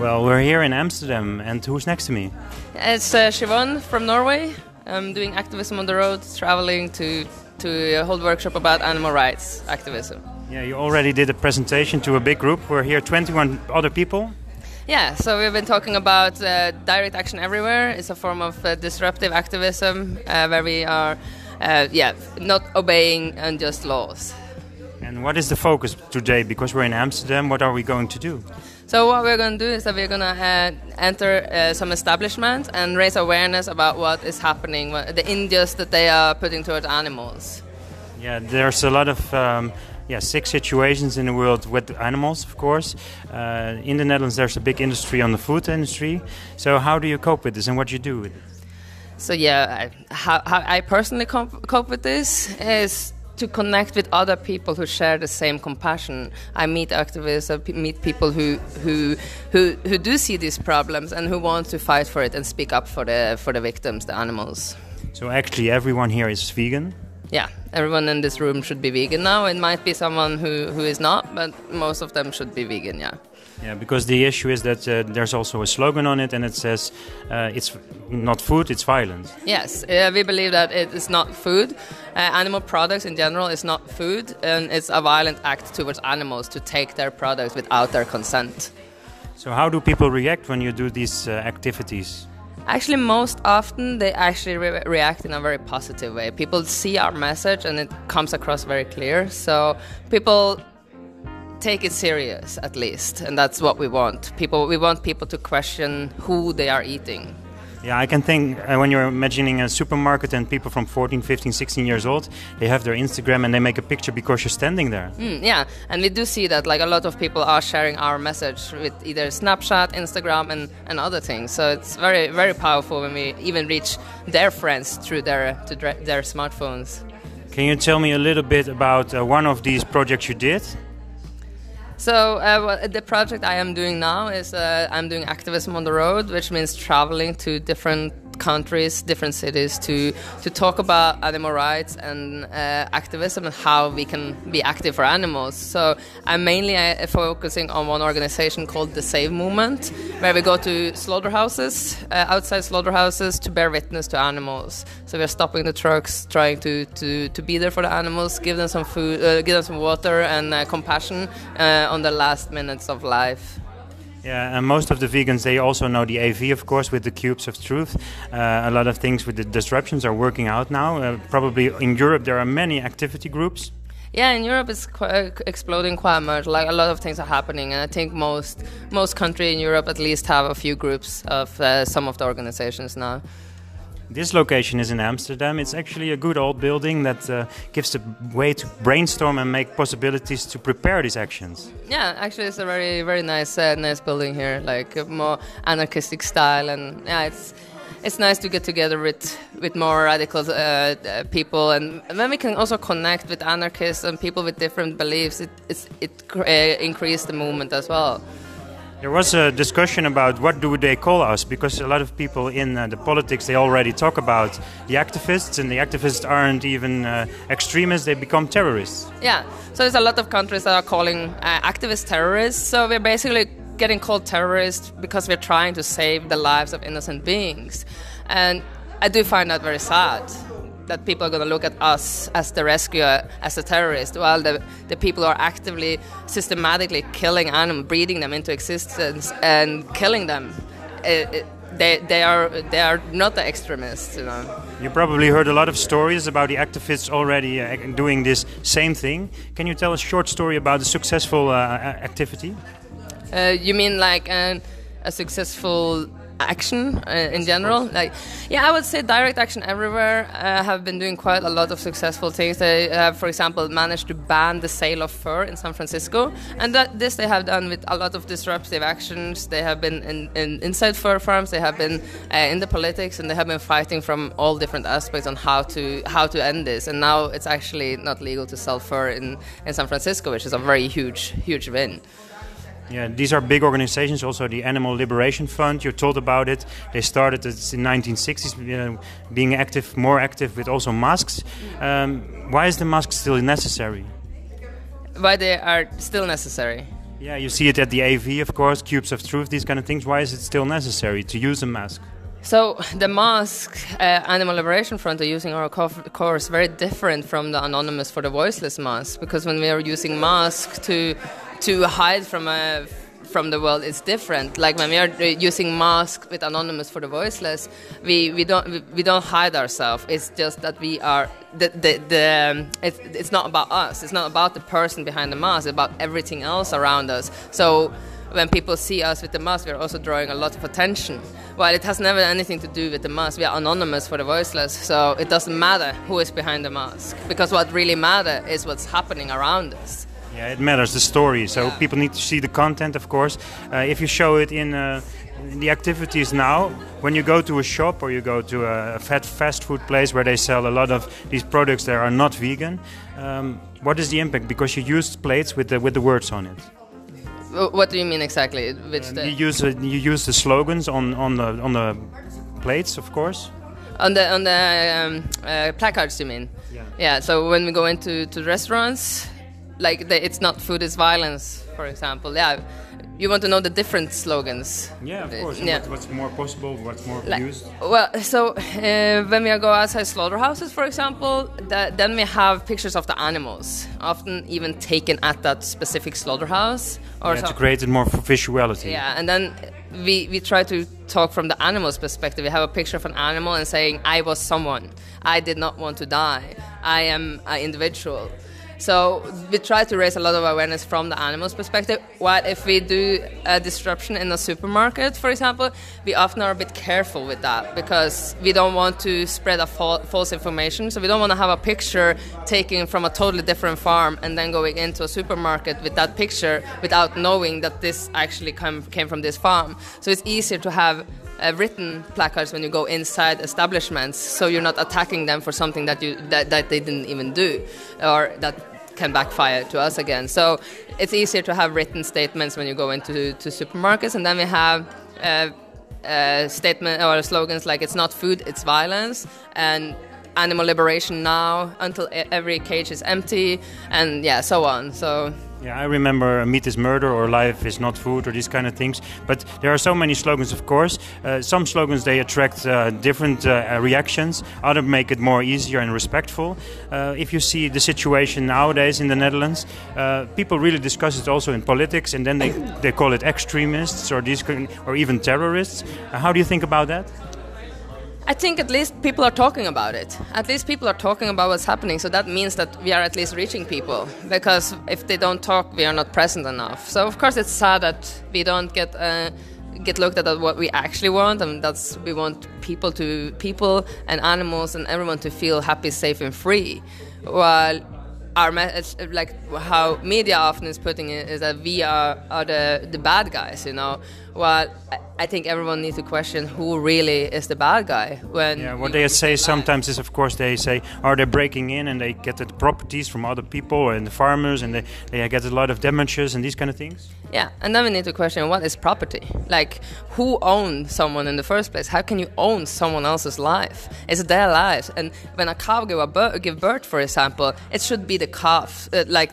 Well, we're here in Amsterdam, and who's next to me? It's uh, Siobhan from Norway. I'm doing activism on the road, traveling to to hold workshop about animal rights activism. Yeah, you already did a presentation to a big group. We're here 21 other people. Yeah, so we've been talking about uh, direct action everywhere. It's a form of uh, disruptive activism uh, where we are, uh, yeah, not obeying unjust laws. And what is the focus today? Because we're in Amsterdam, what are we going to do? So what we're going to do is that we're going to uh, enter uh, some establishments and raise awareness about what is happening, what, the injustice that they are putting towards animals. Yeah, there's a lot of um, yeah sick situations in the world with animals, of course. Uh, in the Netherlands, there's a big industry on the food industry. So how do you cope with this, and what do you do with it? So yeah, I, how, how I personally cope, cope with this is to connect with other people who share the same compassion. I meet activists, I meet people who, who, who, who do see these problems and who want to fight for it and speak up for the, for the victims, the animals. So actually, everyone here is vegan. Yeah, everyone in this room should be vegan now. It might be someone who, who is not, but most of them should be vegan, yeah. Yeah, because the issue is that uh, there's also a slogan on it, and it says uh, it's not food, it's violence. Yes, uh, we believe that it is not food. Uh, animal products in general is not food, and it's a violent act towards animals to take their products without their consent. So, how do people react when you do these uh, activities? Actually, most often they actually re- react in a very positive way. People see our message and it comes across very clear. So people take it serious at least, and that's what we want. People, we want people to question who they are eating. Yeah, I can think uh, when you're imagining a supermarket and people from 14, 15, 16 years old, they have their Instagram and they make a picture because you're standing there. Mm, yeah, and we do see that like a lot of people are sharing our message with either Snapchat, Instagram, and, and other things. So it's very very powerful when we even reach their friends through their to their smartphones. Can you tell me a little bit about uh, one of these projects you did? So uh, the project I am doing now is uh, I'm doing activism on the road, which means traveling to different countries, different cities to to talk about animal rights and uh, activism and how we can be active for animals. So I'm mainly uh, focusing on one organization called the Save Movement, where we go to slaughterhouses, uh, outside slaughterhouses, to bear witness to animals. So we're stopping the trucks, trying to, to, to be there for the animals, give them some food, uh, give them some water and uh, compassion uh, on the last minutes of life. Yeah, and most of the vegans they also know the AV, of course, with the cubes of truth. Uh, a lot of things with the disruptions are working out now. Uh, probably in Europe there are many activity groups. Yeah, in Europe it's quite exploding quite much. Like a lot of things are happening, and I think most most countries in Europe at least have a few groups of uh, some of the organizations now. This location is in Amsterdam. It's actually a good old building that uh, gives a way to brainstorm and make possibilities to prepare these actions. Yeah, actually, it's a very very nice uh, nice building here, like more anarchistic style, and yeah, it's it's nice to get together with with more radical uh, uh people, and then we can also connect with anarchists and people with different beliefs. It it uh, increases the movement as well. There was a discussion about what do they call us because a lot of people in uh, the politics they already talk about the activists and the activists aren't even uh, extremists they become terrorists. Yeah, so there's a lot of countries that are calling uh, activists terrorists. So we're basically getting called terrorists because we're trying to save the lives of innocent beings, and I do find that very sad that people are going to look at us as the rescuer, as the terrorist, while the, the people are actively, systematically killing animals, breeding them into existence, and killing them. It, it, they, they are they are not the extremists, you know. You probably heard a lot of stories about the activists already uh, doing this same thing. Can you tell a short story about a successful uh, activity? Uh, you mean like an, a successful action uh, in general. Like, yeah, I would say direct action everywhere uh, have been doing quite a lot of successful things. They have, for example, managed to ban the sale of fur in San Francisco, and that this they have done with a lot of disruptive actions. They have been in, in inside fur farms. They have been uh, in the politics, and they have been fighting from all different aspects on how to how to end this. And now it's actually not legal to sell fur in in San Francisco, which is a very huge huge win. Yeah, these are big organizations. Also, the Animal Liberation Front. You told about it. They started it in 1960s, you know, being active, more active with also masks. Um, why is the mask still necessary? Why they are still necessary? Yeah, you see it at the AV, of course, Cubes of Truth, these kind of things. Why is it still necessary to use a mask? So the mask uh, Animal Liberation Front are using our course very different from the anonymous for the voiceless mask because when we are using mask to to hide from a from the world is different. Like when we are using mask with anonymous for the voiceless, we, we don't we, we don't hide ourselves. It's just that we are the the, the um, it's, it's not about us. It's not about the person behind the mask. It's about everything else around us. So when people see us with the mask, we're also drawing a lot of attention. While it has never anything to do with the mask, we are anonymous for the voiceless, so it doesn't matter who is behind the mask. Because what really matters is what's happening around us. Yeah, it matters the story. So yeah. people need to see the content, of course. Uh, if you show it in, uh, in, the activities now, when you go to a shop or you go to a fat fast food place where they sell a lot of these products that are not vegan, um, what is the impact? Because you use plates with the with the words on it. What do you mean exactly? Which um, you use uh, you use the slogans on on the on the plates, of course. On the on the um, uh, placards, you mean? Yeah. Yeah. So when we go into to restaurants, like the, it's not food is violence, for example. Yeah. You want to know the different slogans? Yeah, of course. Yeah. What, what's more possible? What's more like, used? Well, so uh, when we go outside slaughterhouses, for example, that, then we have pictures of the animals, often even taken at that specific slaughterhouse. Or yeah, so. to create it more for visuality. Yeah, and then we, we try to talk from the animal's perspective. We have a picture of an animal and saying, I was someone. I did not want to die. I am an individual. So we try to raise a lot of awareness from the animal's perspective. While if we do a disruption in a supermarket, for example, we often are a bit careful with that because we don't want to spread a false information. So we don't want to have a picture taken from a totally different farm and then going into a supermarket with that picture without knowing that this actually come, came from this farm. So it's easier to have uh, written placards when you go inside establishments, so you're not attacking them for something that you that, that they didn't even do, or that can backfire to us again. So it's easier to have written statements when you go into to supermarkets, and then we have. Uh, uh, statement or slogans like "It's not food, it's violence," and "Animal liberation now" until every cage is empty, and yeah, so on. So yeah, I remember meat is murder or life is not food or these kind of things. But there are so many slogans, of course. Uh, some slogans they attract uh, different uh, reactions. Others make it more easier and respectful. Uh, if you see the situation nowadays in the Netherlands, uh, people really discuss it also in politics, and then they they call it extremists or these or even terrorists. Uh, how do you think about that? I think at least people are talking about it. At least people are talking about what's happening. So that means that we are at least reaching people. Because if they don't talk, we are not present enough. So of course it's sad that we don't get uh, get looked at what we actually want, and that's we want people to people and animals and everyone to feel happy, safe, and free. While our message, like how media often is putting it, is that we are, are the, the bad guys, you know. Well, I think everyone needs to question who really is the bad guy. When yeah, what they say sometimes is, of course, they say, are they breaking in and they get the properties from other people and the farmers and they, they get a lot of damages and these kind of things? Yeah, and then we need to question what is property? Like, who owns someone in the first place? How can you own someone else's life? It's their life. And when a cow give, a birth, give birth, for example, it should be the calf. Uh, like,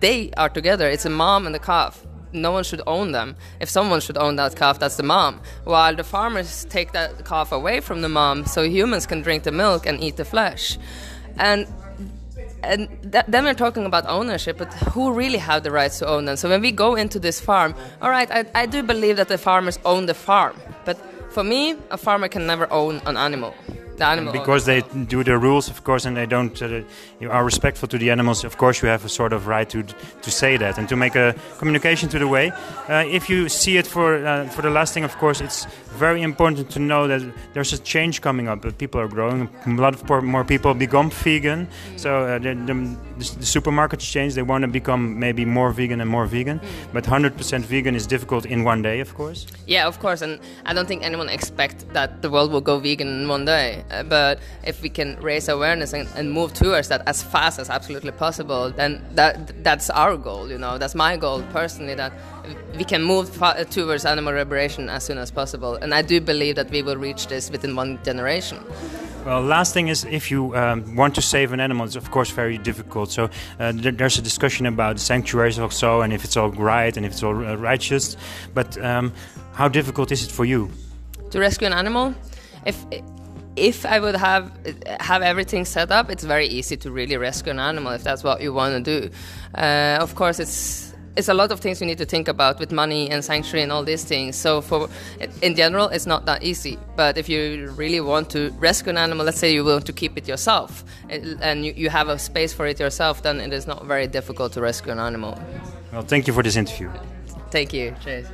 they are together. It's a mom and a calf no one should own them. If someone should own that calf, that's the mom. While the farmers take that calf away from the mom so humans can drink the milk and eat the flesh. And and th- then we're talking about ownership, but who really have the rights to own them? So when we go into this farm, all right, I, I do believe that the farmers own the farm, but for me, a farmer can never own an animal the animal. because they do the rules, of course, and they don't uh, you are respectful to the animals. Of course, you have a sort of right to to say that and to make a communication to the way. Uh, if you see it for uh, for the last thing, of course, it's very important to know that there's a change coming up. That people are growing. A lot of more people become vegan. Mm. So uh, the, the, the, supermarkets change. They want to become maybe more vegan and more vegan. Mm. But 100% vegan is difficult in one day, of course. Yeah, of course. And I don't think anyone expects that the world will go vegan in one day. Uh, but if we can raise awareness and, and, move towards that as fast as absolutely possible, then that that's our goal. You know, that's my goal personally. That we can move towards animal liberation as soon as possible, and I do believe that we will reach this within one generation. Well, last thing is if you um, want to save an animal, it's of course very difficult. So uh, there, there's a discussion about sanctuaries also, and if it's all right and if it's all uh, righteous. But um, how difficult is it for you? To rescue an animal, if if I would have have everything set up, it's very easy to really rescue an animal if that's what you want to do. Uh, of course, it's it's a lot of things you need to think about with money and sanctuary and all these things. So for in general, it's not that easy. But if you really want to rescue an animal, let's say you want to keep it yourself, and you, you have a space for it yourself, then it is not very difficult to rescue an animal. Well, thank you for this interview. Thank you. Cheers.